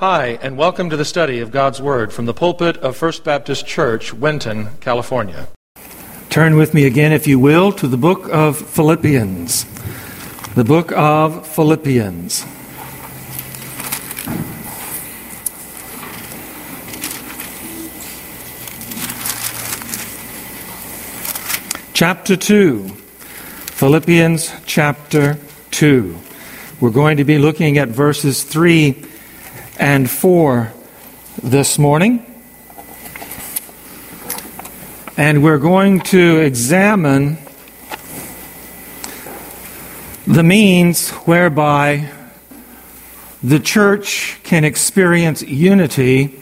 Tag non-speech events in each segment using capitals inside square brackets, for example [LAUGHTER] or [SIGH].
Hi, and welcome to the study of God's Word from the pulpit of First Baptist Church, Winton, California. Turn with me again, if you will, to the book of Philippians. The book of Philippians. Chapter 2. Philippians chapter 2. We're going to be looking at verses 3 and 4 this morning. And we're going to examine the means whereby the church can experience unity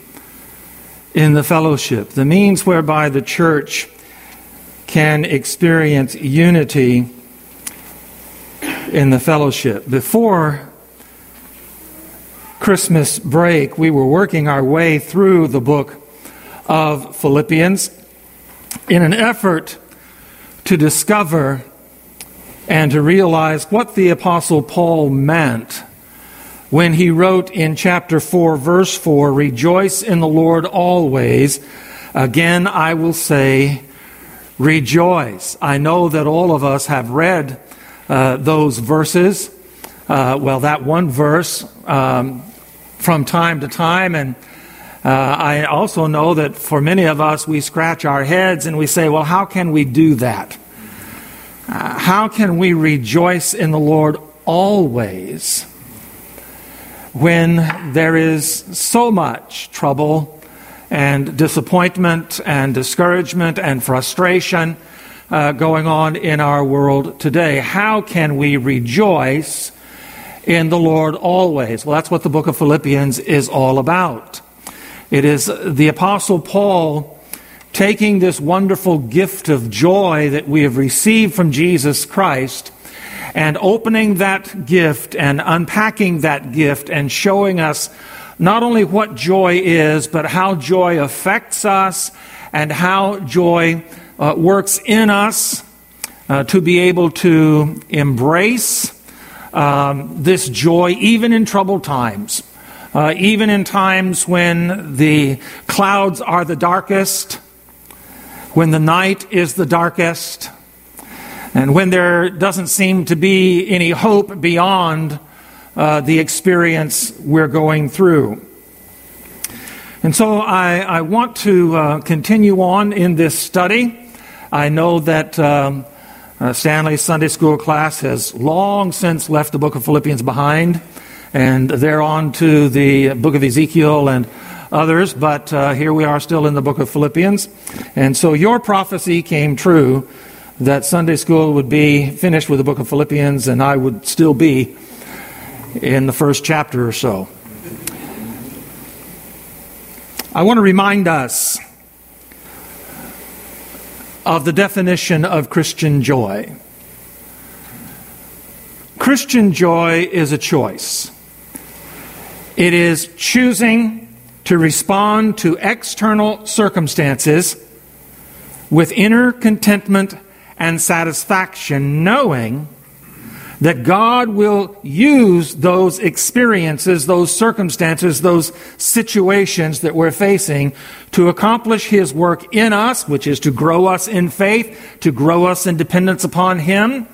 in the fellowship, the means whereby the church can experience unity in the fellowship. Before Christmas break, we were working our way through the book of Philippians in an effort to discover and to realize what the Apostle Paul meant when he wrote in chapter 4, verse 4 Rejoice in the Lord always. Again, I will say, Rejoice. I know that all of us have read uh, those verses. Uh, well, that one verse um, from time to time. And uh, I also know that for many of us, we scratch our heads and we say, well, how can we do that? Uh, how can we rejoice in the Lord always when there is so much trouble and disappointment and discouragement and frustration uh, going on in our world today? How can we rejoice in the Lord always. Well, that's what the book of Philippians is all about. It is the Apostle Paul taking this wonderful gift of joy that we have received from Jesus Christ and opening that gift and unpacking that gift and showing us not only what joy is, but how joy affects us and how joy uh, works in us uh, to be able to embrace um, this joy even in troubled times. Uh, even in times when the clouds are the darkest, when the night is the darkest, and when there doesn't seem to be any hope beyond uh, the experience we're going through. And so I, I want to uh, continue on in this study. I know that um, uh, Stanley's Sunday school class has long since left the book of Philippians behind, and they're on to the book of Ezekiel and others, but uh, here we are still in the book of Philippians. And so your prophecy came true that Sunday school would be finished with the book of Philippians, and I would still be in the first chapter or so. I want to remind us of the definition of Christian joy. Christian joy is a choice. It is choosing to respond to external circumstances with inner contentment and satisfaction, knowing that God will use those experiences, those circumstances, those situations that we're facing to accomplish His work in us, which is to grow us in faith, to grow us in dependence upon Him,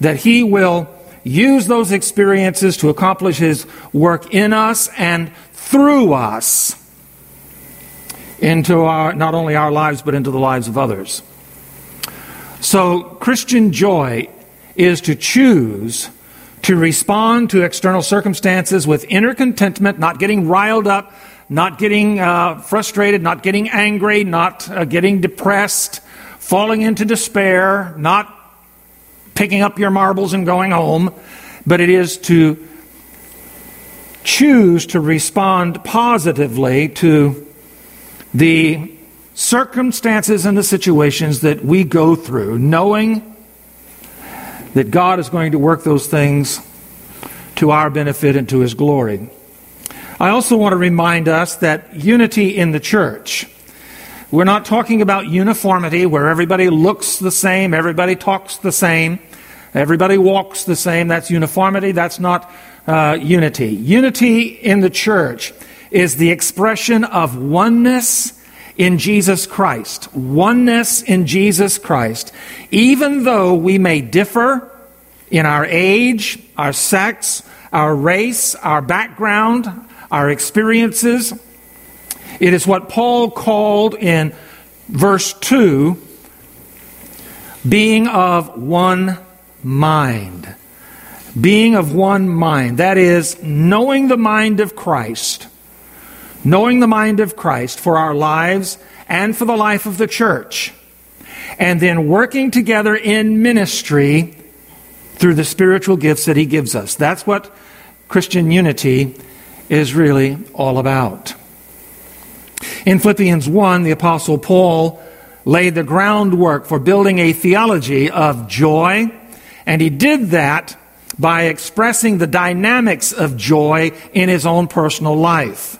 that He will use those experiences to accomplish His work in us and through us into our, not only our lives, but into the lives of others. So, Christian joy is to choose to respond to external circumstances with inner contentment, not getting riled up, not getting uh, frustrated, not getting angry, not uh, getting depressed, falling into despair, not picking up your marbles and going home, but it is to choose to respond positively to the circumstances and the situations that we go through, knowing that God is going to work those things to our benefit and to His glory. I also want to remind us that unity in the church, we're not talking about uniformity where everybody looks the same, everybody talks the same, everybody walks the same. That's uniformity, that's not uh, unity. Unity in the church is the expression of oneness in Jesus Christ. Oneness in Jesus Christ. Even though we may differ in our age, our sex, our race, our background, our experiences, it is what Paul called in verse 2 being of one mind. Being of one mind. That is, knowing the mind of Christ knowing the mind of Christ for our lives and for the life of the church, and then working together in ministry through the spiritual gifts that He gives us. That's what Christian unity is really all about. In Philippians 1, the Apostle Paul laid the groundwork for building a theology of joy, and he did that by expressing the dynamics of joy in his own personal life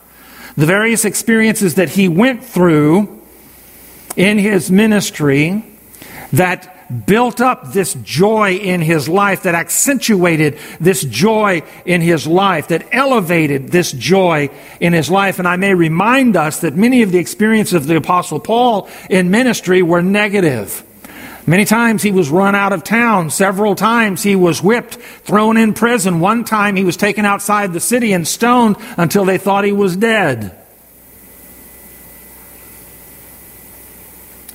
the various experiences that he went through in his ministry that built up this joy in his life, that accentuated this joy in his life, that elevated this joy in his life. And I may remind us that many of the experiences of the Apostle Paul in ministry were negative. Many times he was run out of town. Several times he was whipped, thrown in prison. One time he was taken outside the city and stoned until they thought he was dead.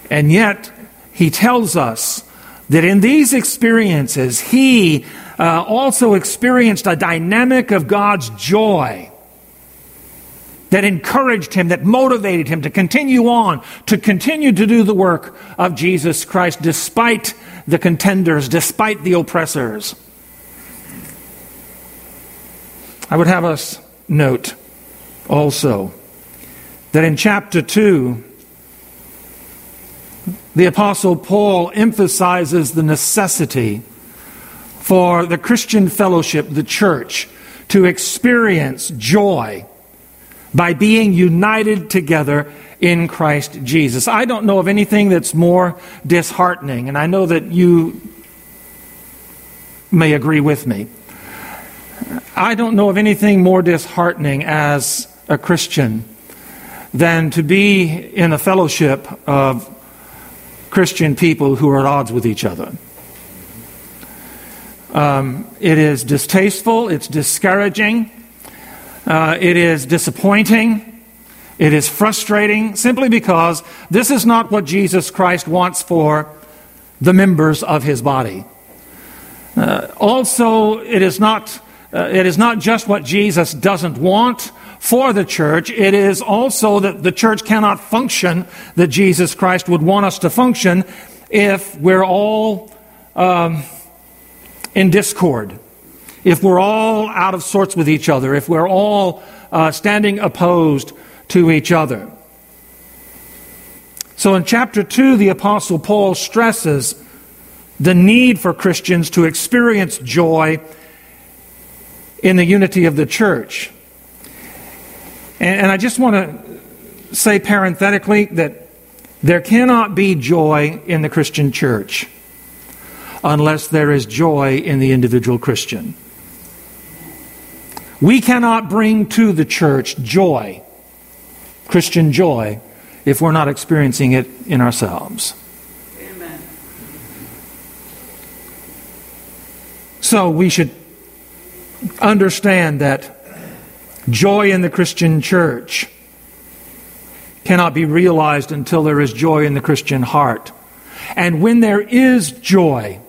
And yet, he tells us that in these experiences, he uh, also experienced a dynamic of God's joy that encouraged him, that motivated him to continue on, to continue to do the work of Jesus Christ despite the contenders, despite the oppressors. I would have us note also that in chapter 2, the Apostle Paul emphasizes the necessity for the Christian fellowship, the church, to experience joy by being united together in Christ Jesus. I don't know of anything that's more disheartening, and I know that you may agree with me. I don't know of anything more disheartening as a Christian than to be in a fellowship of Christian people who are at odds with each other. Um, it is distasteful, it's discouraging, uh, it is disappointing, it is frustrating, simply because this is not what Jesus Christ wants for the members of his body. Uh, also, it is not. Uh, it is not just what Jesus doesn't want for the church. It is also that the church cannot function that Jesus Christ would want us to function if we're all um, in discord if we're all out of sorts with each other, if we're all uh, standing opposed to each other. So in chapter 2, the Apostle Paul stresses the need for Christians to experience joy in the unity of the church. And, and I just want to say parenthetically that there cannot be joy in the Christian church unless there is joy in the individual Christian. We cannot bring to the church joy, Christian joy, if we're not experiencing it in ourselves. Amen. So we should understand that joy in the Christian church cannot be realized until there is joy in the Christian heart. And when there is joy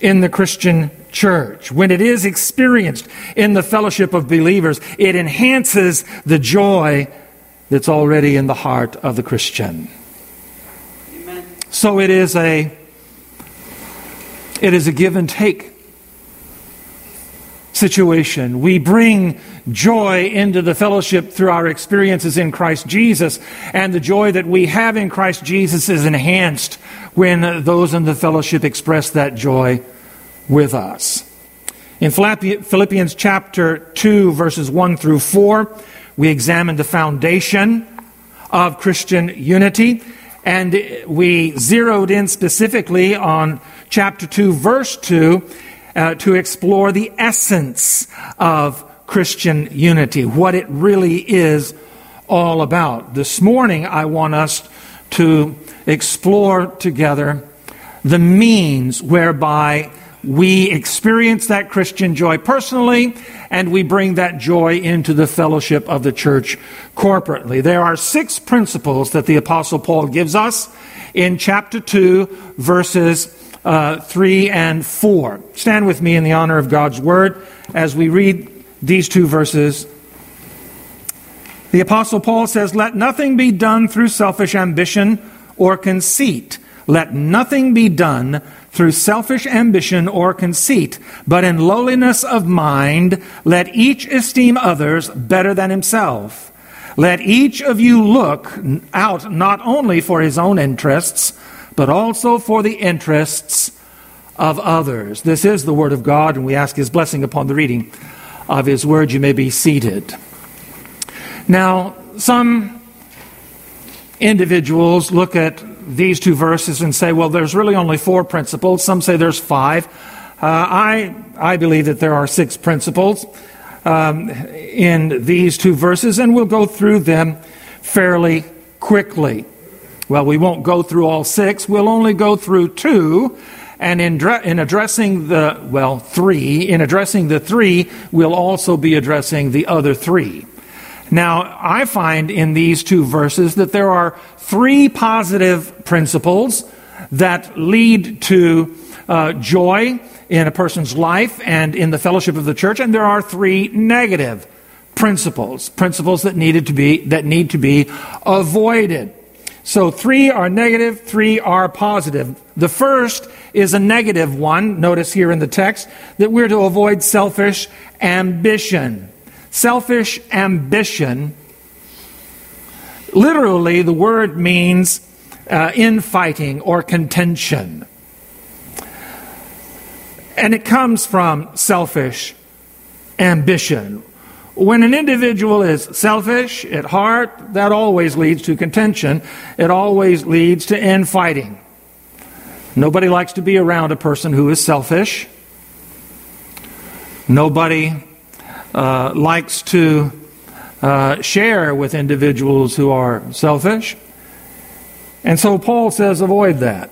in the Christian church, when it is experienced in the fellowship of believers, it enhances the joy that's already in the heart of the Christian. Amen. So it is a it is a give and take situation. We bring joy into the fellowship through our experiences in Christ Jesus, and the joy that we have in Christ Jesus is enhanced when those in the fellowship express that joy with us. In Philippians chapter 2, verses 1 through 4, we examined the foundation of Christian unity, and we zeroed in specifically on chapter 2, verse 2, uh, to explore the essence of Christian unity, what it really is all about. This morning, I want us to explore together the means whereby we experience that Christian joy personally and we bring that joy into the fellowship of the church corporately. There are six principles that the Apostle Paul gives us in chapter 2, verses uh, 3 and 4. Stand with me in the honor of God's word as we read these two verses. The Apostle Paul says, Let nothing be done through selfish ambition or conceit. Let nothing be done through selfish ambition or conceit, but in lowliness of mind, let each esteem others better than himself. Let each of you look out not only for his own interests, but also for the interests of others. This is the Word of God, and we ask His blessing upon the reading of His Word. You may be seated. Now, some individuals look at these two verses and say, well, there's really only four principles. Some say there's five. Uh, I, I believe that there are six principles um, in these two verses, and we'll go through them fairly quickly. Well, we won't go through all six, we'll only go through two. And in, in addressing the, well, three, in addressing the three, we'll also be addressing the other three. Now, I find in these two verses that there are three positive principles that lead to uh, joy in a person's life and in the fellowship of the church, and there are three negative principles, principles that needed to be that need to be avoided. So three are negative, three are positive. The first is a negative one. Notice here in the text that we're to avoid selfish ambition. Selfish ambition, literally, the word means uh, infighting or contention. And it comes from selfish ambition. When an individual is selfish at heart, that always leads to contention. It always leads to infighting. Nobody likes to be around a person who is selfish. Nobody uh, likes to uh, share with individuals who are selfish. And so Paul says avoid that.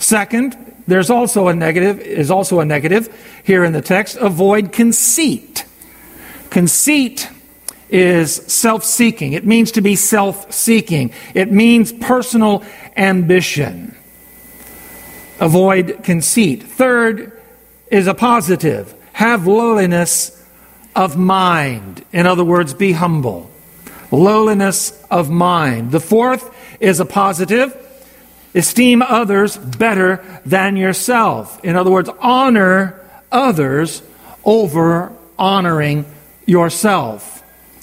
Second, there's also a negative, is also a negative here in the text. Avoid conceit. Conceit is self seeking. It means to be self seeking. It means personal ambition. Avoid conceit. Third is a positive. Have lowliness of mind. In other words, be humble. Lowliness of mind. The fourth is a positive. Esteem others better than yourself. In other words, honor others over honoring yourself.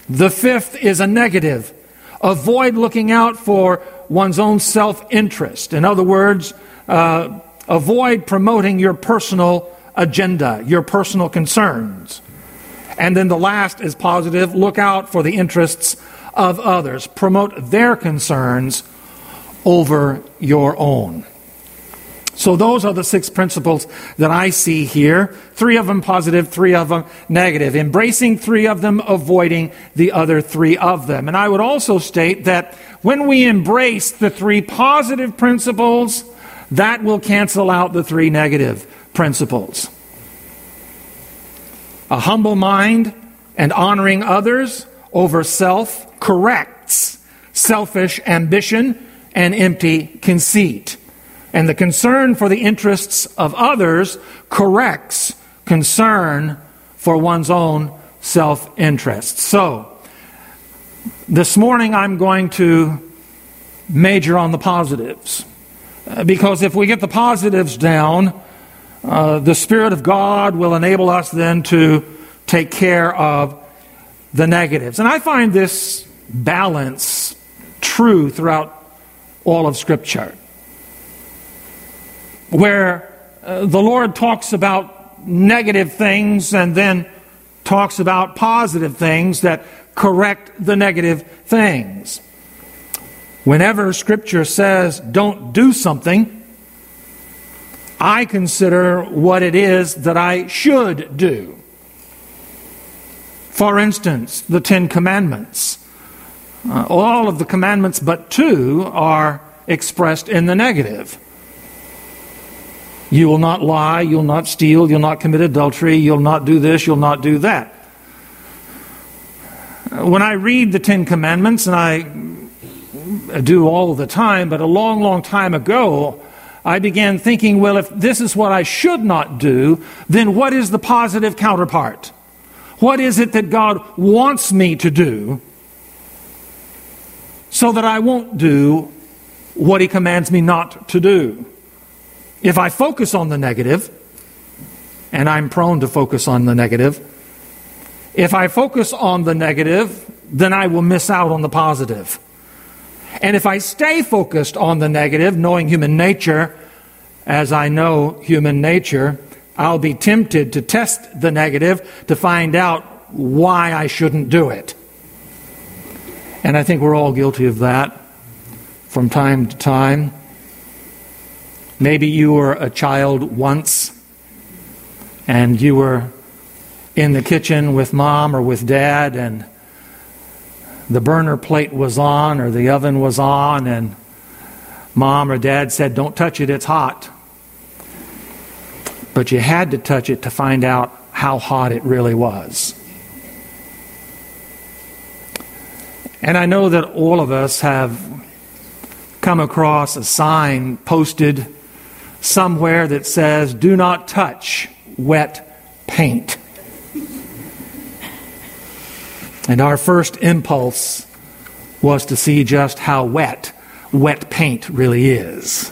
The fifth is a negative. Avoid looking out for one's own self interest. In other words, uh, avoid promoting your personal agenda, your personal concerns. And then the last is positive look out for the interests of others, promote their concerns over your own. So those are the six principles that I see here. Three of them positive, three of them negative. Embracing three of them, avoiding the other three of them. And I would also state that when we embrace the three positive principles, that will cancel out the three negative principles. A humble mind and honoring others over self corrects selfish ambition and empty conceit. And the concern for the interests of others corrects concern for one's own self interest. So, this morning I'm going to major on the positives. Uh, because if we get the positives down, uh, the Spirit of God will enable us then to take care of the negatives. And I find this balance true throughout all of Scripture, where uh, the Lord talks about negative things and then talks about positive things that correct the negative things. Whenever Scripture says don't do something, I consider what it is that I should do. For instance, the Ten Commandments. Uh, all of the commandments but two are expressed in the negative. You will not lie, you'll not steal, you'll not commit adultery, you'll not do this, you'll not do that. When I read the Ten Commandments, and I do all the time, but a long, long time ago, I began thinking, well, if this is what I should not do, then what is the positive counterpart? What is it that God wants me to do so that I won't do what He commands me not to do? If I focus on the negative, and I'm prone to focus on the negative, if I focus on the negative, then I will miss out on the positive. And if I stay focused on the negative, knowing human nature, as I know human nature, I'll be tempted to test the negative to find out why I shouldn't do it. And I think we're all guilty of that from time to time. Maybe you were a child once and you were in the kitchen with mom or with dad and the burner plate was on or the oven was on, and mom or dad said, Don't touch it, it's hot. But you had to touch it to find out how hot it really was. And I know that all of us have come across a sign posted somewhere that says, Do not touch wet paint. And our first impulse was to see just how wet wet paint really is.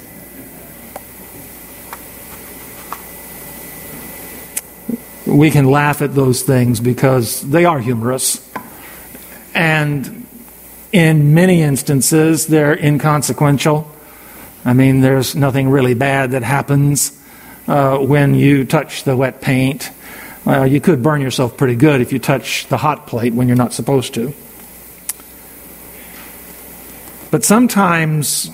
We can laugh at those things because they are humorous. And in many instances, they're inconsequential. I mean, there's nothing really bad that happens uh, when you touch the wet paint. You could burn yourself pretty good if you touch the hot plate when you're not supposed to. But sometimes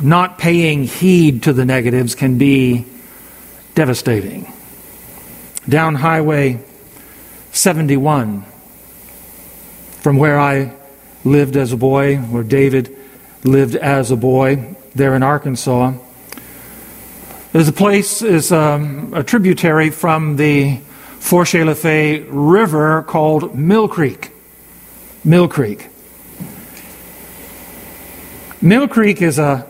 not paying heed to the negatives can be devastating. Down Highway 71, from where I lived as a boy, where David lived as a boy, there in Arkansas, there's a place, is um, a tributary from the Fourche River called Mill Creek. Mill Creek. Mill Creek is a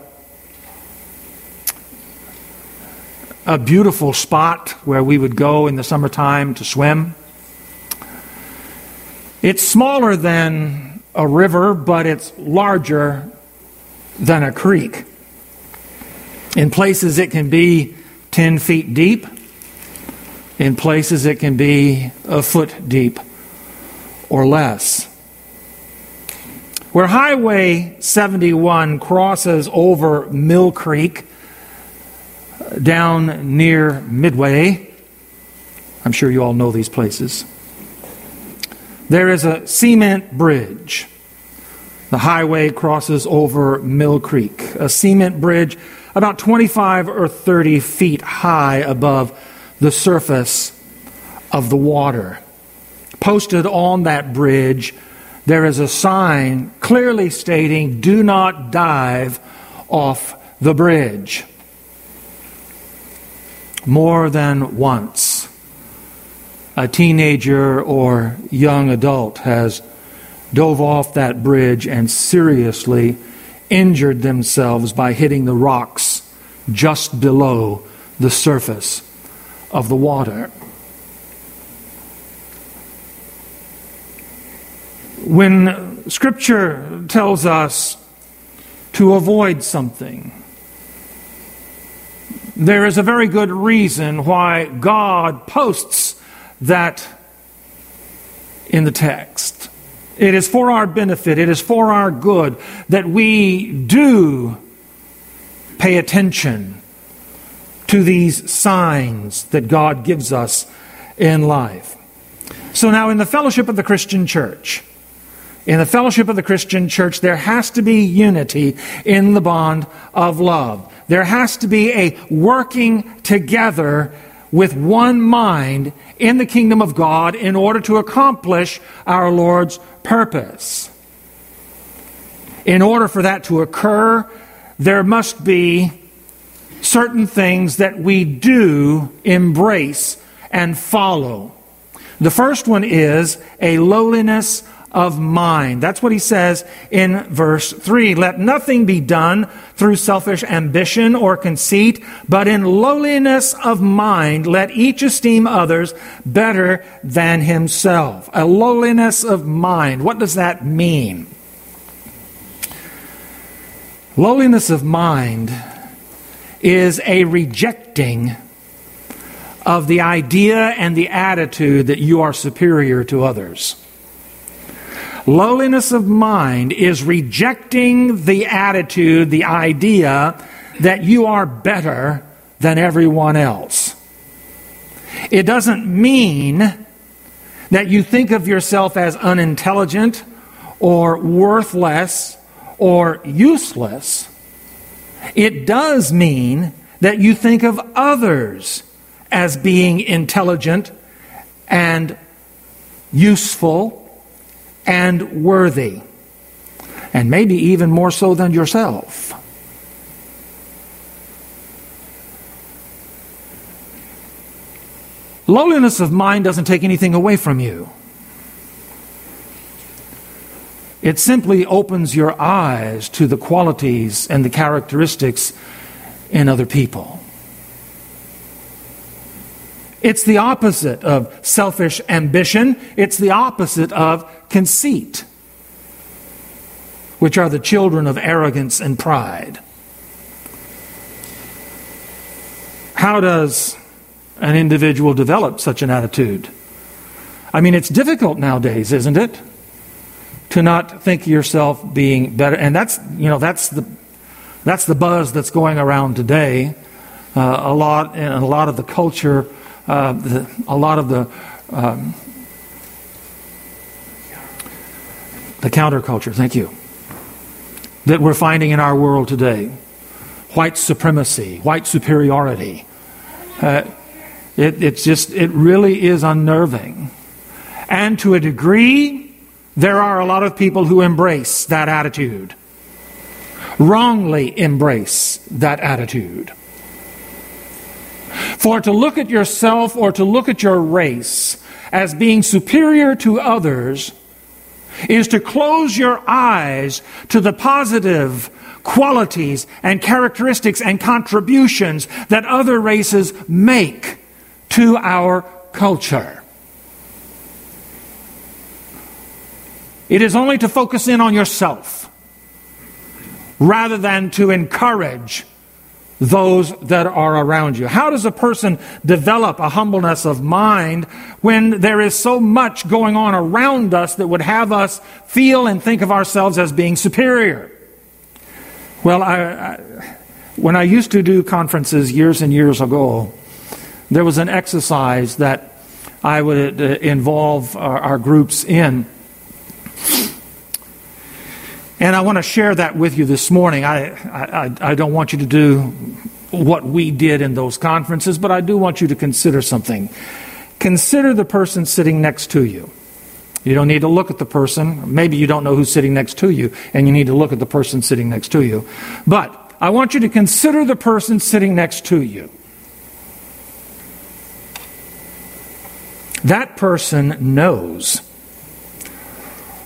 a beautiful spot where we would go in the summertime to swim. It's smaller than a river, but it's larger than a creek. In places, it can be 10 feet deep. In places, it can be a foot deep or less. Where Highway 71 crosses over Mill Creek down near Midway, I'm sure you all know these places, there is a cement bridge. The highway crosses over Mill Creek, a cement bridge about 25 or 30 feet high above the surface of the water. Posted on that bridge, there is a sign clearly stating, Do not dive off the bridge. More than once, a teenager or young adult has dove off that bridge and seriously injured themselves by hitting the rocks just below the surface of the water. When Scripture tells us to avoid something, there is a very good reason why God posts that in the text. It is for our benefit, it is for our good that we do pay attention to these signs that God gives us in life. So now, in the fellowship of the Christian church, in the fellowship of the Christian church, there has to be unity in the bond of love. There has to be a working together with one mind in the kingdom of God in order to accomplish our Lord's purpose. In order for that to occur, there must be certain things that we do embrace and follow. The first one is a lowliness of mind. That's what he says in verse 3. Let nothing be done through selfish ambition or conceit, but in lowliness of mind let each esteem others better than himself. A lowliness of mind. What does that mean? Lowliness of mind is a rejecting of the idea and the attitude that you are superior to others. Lowliness of mind is rejecting the attitude, the idea that you are better than everyone else. It doesn't mean that you think of yourself as unintelligent or worthless or useless. It does mean that you think of others as being intelligent and useful and worthy, and maybe even more so than yourself. Lowliness of mind doesn't take anything away from you. It simply opens your eyes to the qualities and the characteristics in other people. It's the opposite of selfish ambition. It's the opposite of conceit, which are the children of arrogance and pride. How does an individual develop such an attitude? I mean, it's difficult nowadays, isn't it? To not think yourself being better. And that's, you know, that's the, that's the buzz that's going around today. Uh, a lot, and a lot of the culture uh, the, a lot of the um, the counterculture. Thank you. That we're finding in our world today, white supremacy, white superiority. Uh, it, it's just it really is unnerving, and to a degree, there are a lot of people who embrace that attitude, wrongly embrace that attitude. For to look at yourself or to look at your race as being superior to others is to close your eyes to the positive qualities and characteristics and contributions that other races make to our culture. It is only to focus in on yourself rather than to encourage those that are around you? How does a person develop a humbleness of mind when there is so much going on around us that would have us feel and think of ourselves as being superior? Well, I, I, when I used to do conferences years and years ago, there was an exercise that I would uh, involve our, our groups in. And I want to share that with you this morning. I, I, I don't want you to do what we did in those conferences, but I do want you to consider something. Consider the person sitting next to you. You don't need to look at the person. Maybe you don't know who's sitting next to you, and you need to look at the person sitting next to you. But I want you to consider the person sitting next to you. That person knows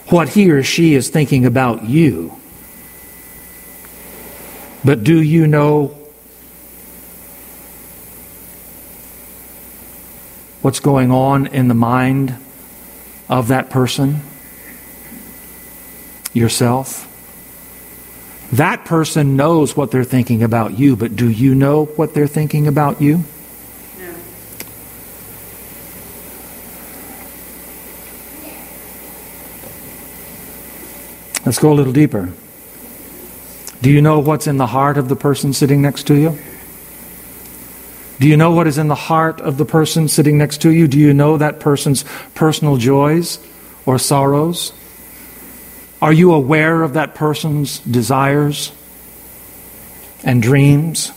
what he or she is thinking about you. But do you know what's going on in the mind of that person? Yourself? That person knows what they're thinking about you, but do you know what they're thinking about you? Let's go a little deeper. Do you know what's in the heart of the person sitting next to you? Do you know what is in the heart of the person sitting next to you? Do you know that person's personal joys or sorrows? Are you aware of that person's desires and dreams?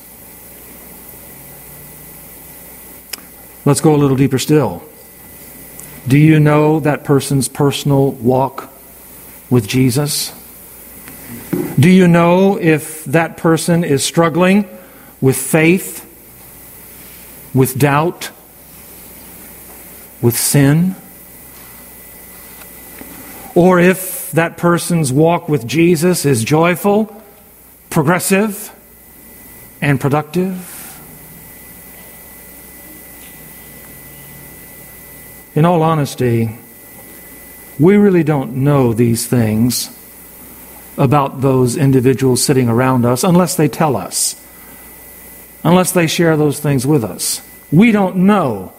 Let's go a little deeper still. Do you know that person's personal walk with Jesus? Do you know if that person is struggling with faith, with doubt, with sin? Or if that person's walk with Jesus is joyful, progressive, and productive? In all honesty, we really don't know these things about those individuals sitting around us unless they tell us, unless they share those things with us. We don't know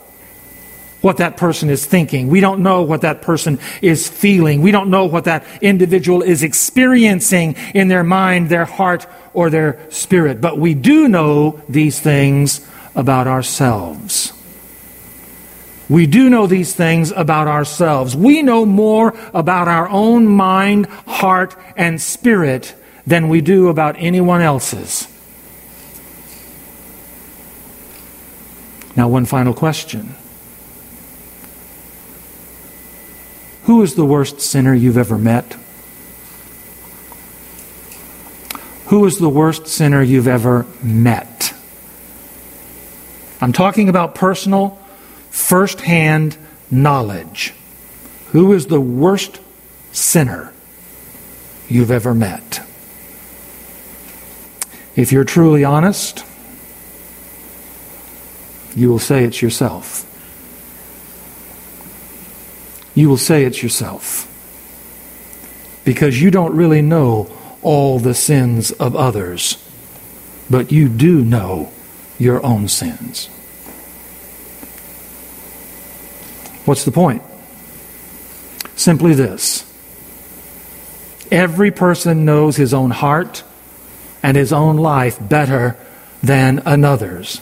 what that person is thinking. We don't know what that person is feeling. We don't know what that individual is experiencing in their mind, their heart, or their spirit. But we do know these things about ourselves. We do know these things about ourselves. We know more about our own mind, heart, and spirit than we do about anyone else's. Now, one final question Who is the worst sinner you've ever met? Who is the worst sinner you've ever met? I'm talking about personal firsthand knowledge. Who is the worst sinner you've ever met? If you're truly honest, you will say it's yourself. You will say it's yourself. Because you don't really know all the sins of others, but you do know your own sins. What's the point? Simply this every person knows his own heart and his own life better than another's.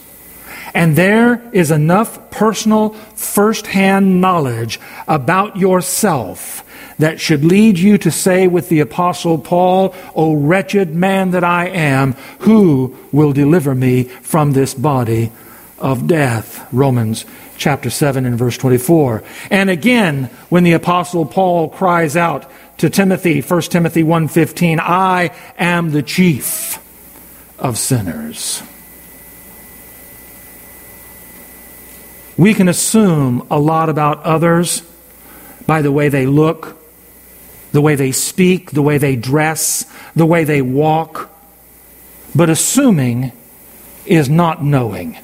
And there is enough personal, first hand knowledge about yourself that should lead you to say with the Apostle Paul, O wretched man that I am, who will deliver me from this body of death? Romans chapter 7 and verse 24. And again, when the apostle Paul cries out to Timothy, 1 Timothy 1:15, I am the chief of sinners. We can assume a lot about others by the way they look, the way they speak, the way they dress, the way they walk. But assuming is not knowing.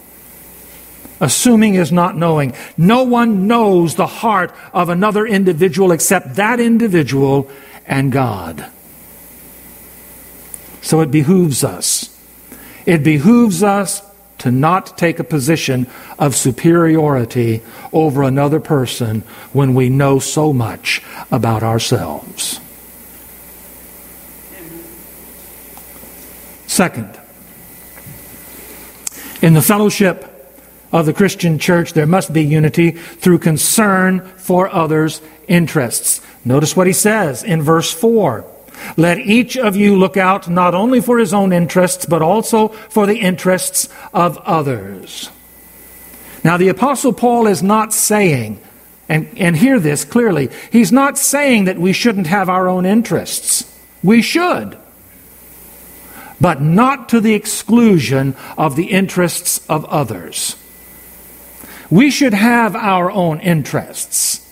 Assuming is not knowing. No one knows the heart of another individual except that individual and God. So it behooves us. It behooves us to not take a position of superiority over another person when we know so much about ourselves. Second, in the fellowship of the Christian church, there must be unity through concern for others' interests. Notice what he says in verse 4. Let each of you look out not only for his own interests, but also for the interests of others. Now, the Apostle Paul is not saying, and, and hear this clearly, he's not saying that we shouldn't have our own interests. We should. But not to the exclusion of the interests of others. We should have our own interests.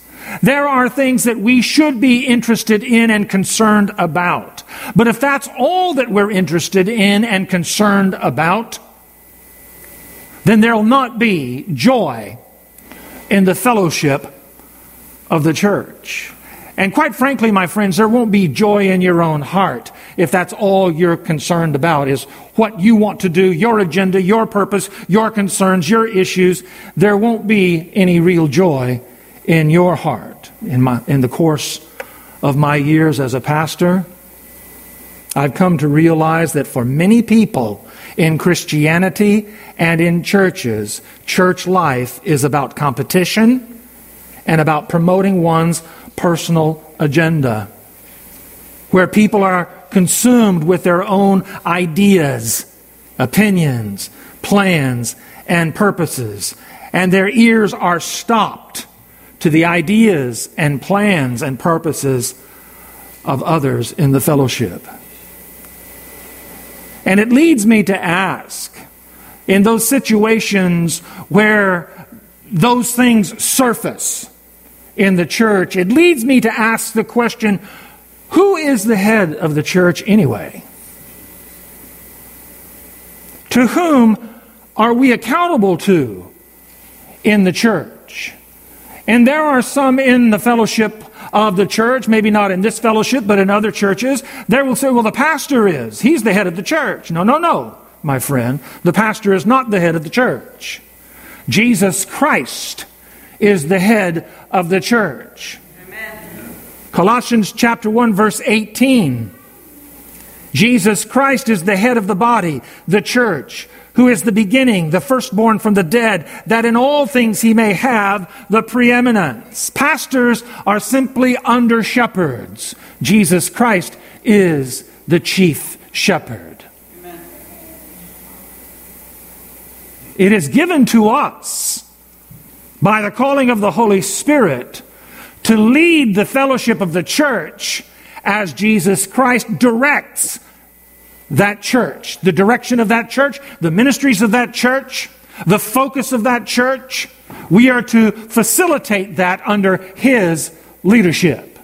There are things that we should be interested in and concerned about. But if that's all that we're interested in and concerned about, then there'll not be joy in the fellowship of the church. And quite frankly, my friends, there won't be joy in your own heart if that's all you're concerned about is what you want to do, your agenda, your purpose, your concerns, your issues. There won't be any real joy in your heart. In, my, in the course of my years as a pastor, I've come to realize that for many people in Christianity and in churches, church life is about competition and about promoting one's personal agenda, where people are consumed with their own ideas, opinions, plans, and purposes, and their ears are stopped to the ideas and plans and purposes of others in the fellowship. And it leads me to ask in those situations where those things surface in the church, it leads me to ask the question who is the head of the church anyway? To whom are we accountable to in the church? And there are some in the fellowship of the church, maybe not in this fellowship, but in other churches, they will say, well, the pastor is. He's the head of the church. No, no, no, my friend. The pastor is not the head of the church. Jesus Christ is the head of the church. Amen. Colossians chapter 1 verse 18. Jesus Christ is the head of the body, the church, who is the beginning, the firstborn from the dead, that in all things he may have the preeminence. Pastors are simply under shepherds. Jesus Christ is the chief shepherd. Amen. It is given to us by the calling of the Holy Spirit to lead the fellowship of the church as Jesus Christ directs that church, the direction of that church, the ministries of that church, the focus of that church. We are to facilitate that under His leadership.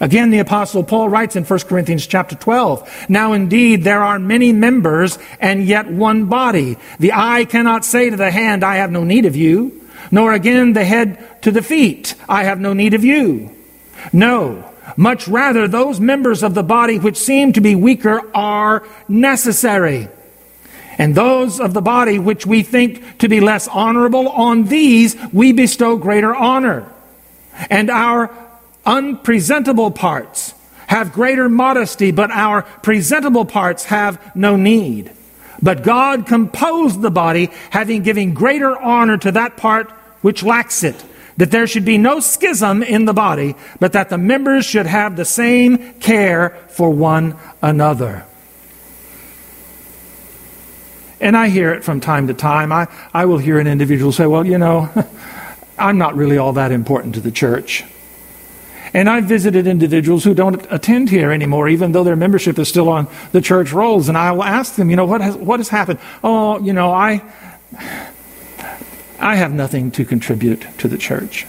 Again, the apostle Paul writes in 1 Corinthians chapter 12, Now indeed there are many members and yet one body. The eye cannot say to the hand, I have no need of you, nor again the head to the feet, I have no need of you. No, much rather those members of the body which seem to be weaker are necessary. And those of the body which we think to be less honorable, on these we bestow greater honor. And our unpresentable parts have greater modesty, but our presentable parts have no need. But God composed the body, having given greater honor to that part which lacks it, that there should be no schism in the body, but that the members should have the same care for one another. And I hear it from time to time. I, I will hear an individual say, Well, you know, [LAUGHS] I'm not really all that important to the church. And I've visited individuals who don't attend here anymore, even though their membership is still on the church rolls. And I will ask them, you know, what has, what has happened? Oh, you know, I, I have nothing to contribute to the church.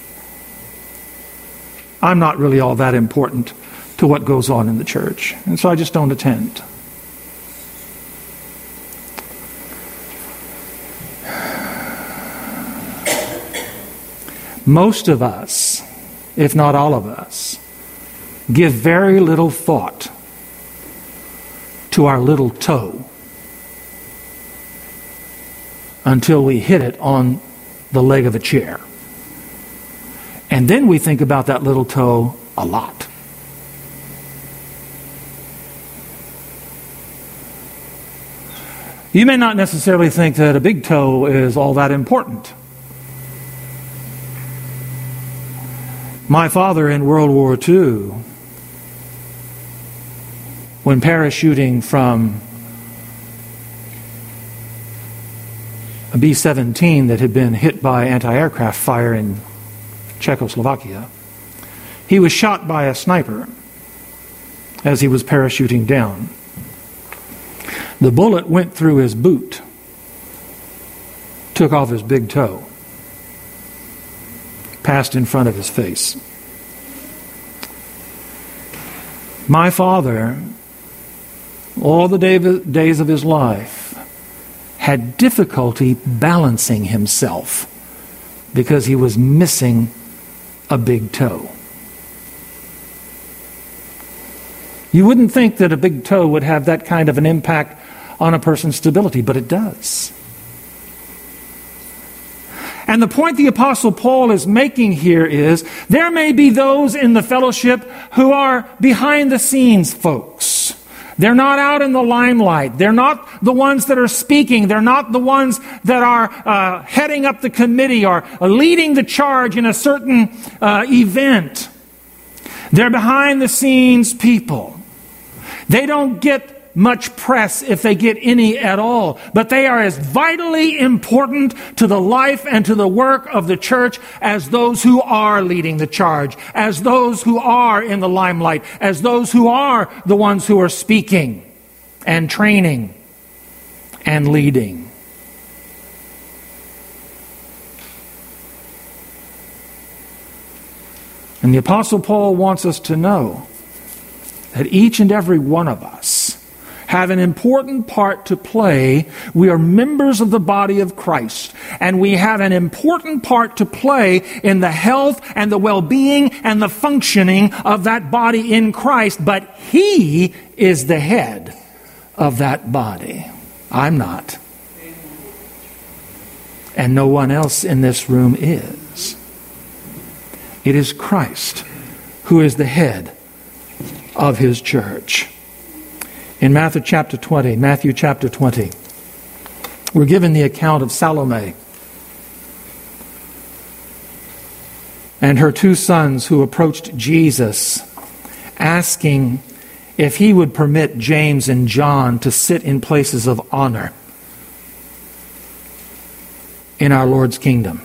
I'm not really all that important to what goes on in the church. And so I just don't attend. Most of us if not all of us, give very little thought to our little toe until we hit it on the leg of a chair. And then we think about that little toe a lot. You may not necessarily think that a big toe is all that important. My father in World War II, when parachuting from a B 17 that had been hit by anti aircraft fire in Czechoslovakia, he was shot by a sniper as he was parachuting down. The bullet went through his boot, took off his big toe passed in front of his face. My father, all the day, days of his life, had difficulty balancing himself because he was missing a big toe. You wouldn't think that a big toe would have that kind of an impact on a person's stability, but it does. And the point the Apostle Paul is making here is there may be those in the fellowship who are behind the scenes folks. They're not out in the limelight. They're not the ones that are speaking. They're not the ones that are uh, heading up the committee or uh, leading the charge in a certain uh, event. They're behind the scenes people. They don't get much press if they get any at all, but they are as vitally important to the life and to the work of the church as those who are leading the charge, as those who are in the limelight, as those who are the ones who are speaking and training and leading. And the Apostle Paul wants us to know that each and every one of us have an important part to play. We are members of the body of Christ, and we have an important part to play in the health and the well being and the functioning of that body in Christ, but He is the head of that body. I'm not. And no one else in this room is. It is Christ who is the head of his church. In Matthew chapter 20, Matthew chapter 20, we're given the account of Salome and her two sons who approached Jesus asking if he would permit James and John to sit in places of honor in our Lord's kingdom.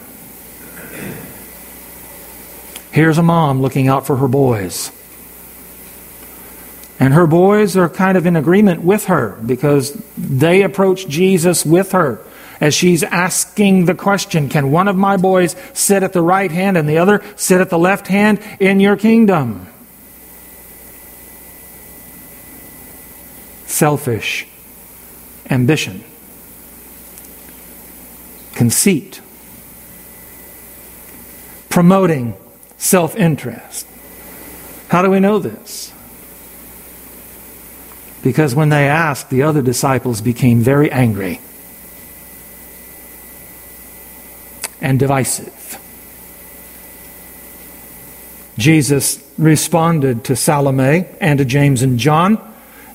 Here's a mom looking out for her boys. And her boys are kind of in agreement with her because they approach Jesus with her as she's asking the question Can one of my boys sit at the right hand and the other sit at the left hand in your kingdom? Selfish ambition, conceit, promoting self interest. How do we know this? Because when they asked, the other disciples became very angry and divisive. Jesus responded to Salome and to James and John.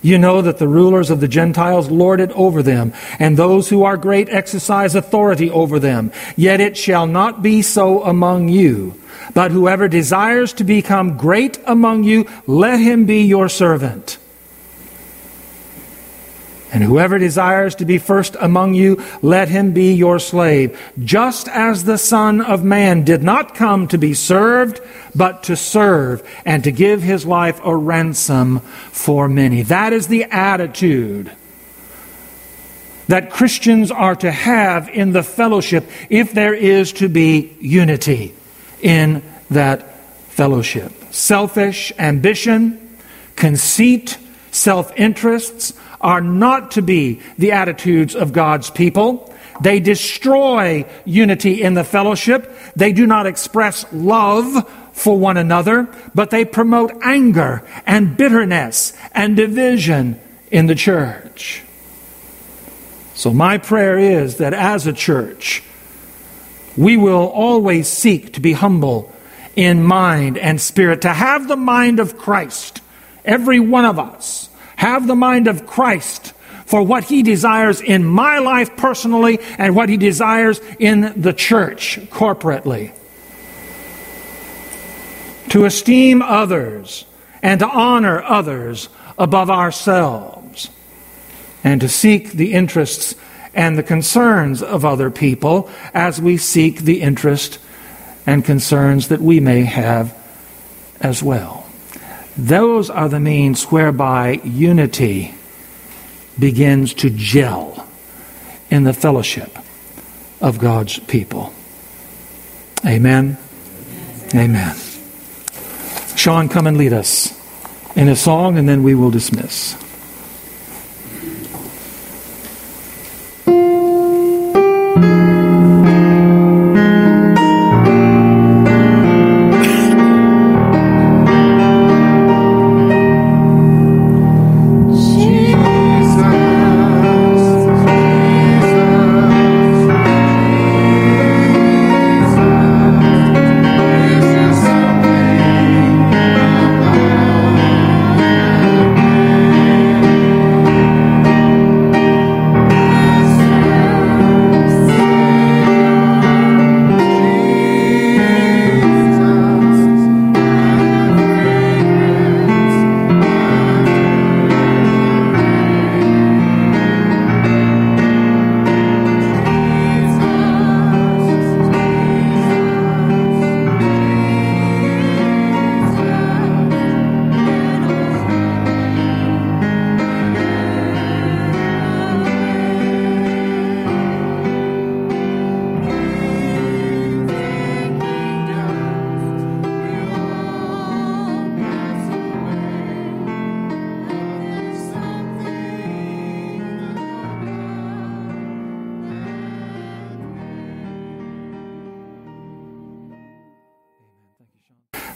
You know that the rulers of the Gentiles lord it over them, and those who are great exercise authority over them. Yet it shall not be so among you. But whoever desires to become great among you, let him be your servant. And whoever desires to be first among you, let him be your slave, just as the Son of Man did not come to be served, but to serve, and to give his life a ransom for many. That is the attitude that Christians are to have in the fellowship if there is to be unity in that fellowship. Selfish ambition, conceit, self interests, are not to be the attitudes of God's people. They destroy unity in the fellowship. They do not express love for one another, but they promote anger and bitterness and division in the church. So, my prayer is that as a church, we will always seek to be humble in mind and spirit, to have the mind of Christ, every one of us have the mind of Christ for what he desires in my life personally and what he desires in the church corporately. To esteem others and to honor others above ourselves, and to seek the interests and the concerns of other people as we seek the interest and concerns that we may have as well. Those are the means whereby unity begins to gel in the fellowship of God's people. Amen. Amen. Sean, come and lead us in a song, and then we will dismiss.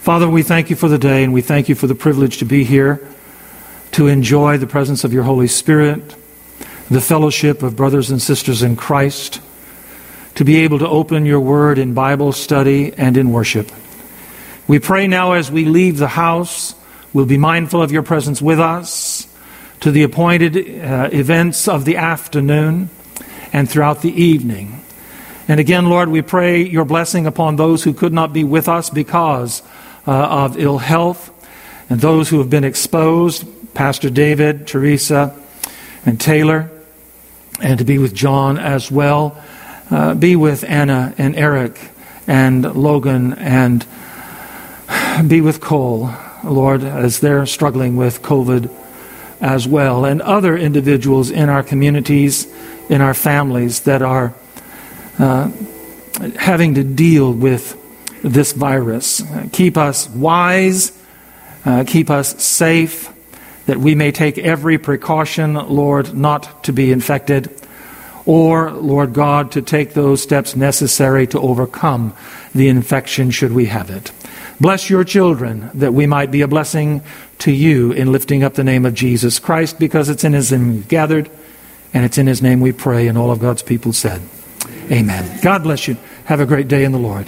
Father, we thank you for the day and we thank you for the privilege to be here to enjoy the presence of your Holy Spirit, the fellowship of brothers and sisters in Christ, to be able to open your word in Bible study and in worship. We pray now as we leave the house, we'll be mindful of your presence with us to the appointed uh, events of the afternoon and throughout the evening. And again, Lord, we pray your blessing upon those who could not be with us because uh, of ill health, and those who have been exposed, Pastor David, Teresa, and Taylor, and to be with John as well. Uh, be with Anna and Eric and Logan and be with Cole, Lord, as they're struggling with COVID as well, and other individuals in our communities, in our families that are uh, having to deal with this virus. Keep us wise, uh, keep us safe, that we may take every precaution, Lord, not to be infected, or, Lord God, to take those steps necessary to overcome the infection should we have it. Bless your children that we might be a blessing to you in lifting up the name of Jesus Christ because it's in his name we've gathered and it's in his name we pray and all of God's people said. Amen. God bless you. Have a great day in the Lord.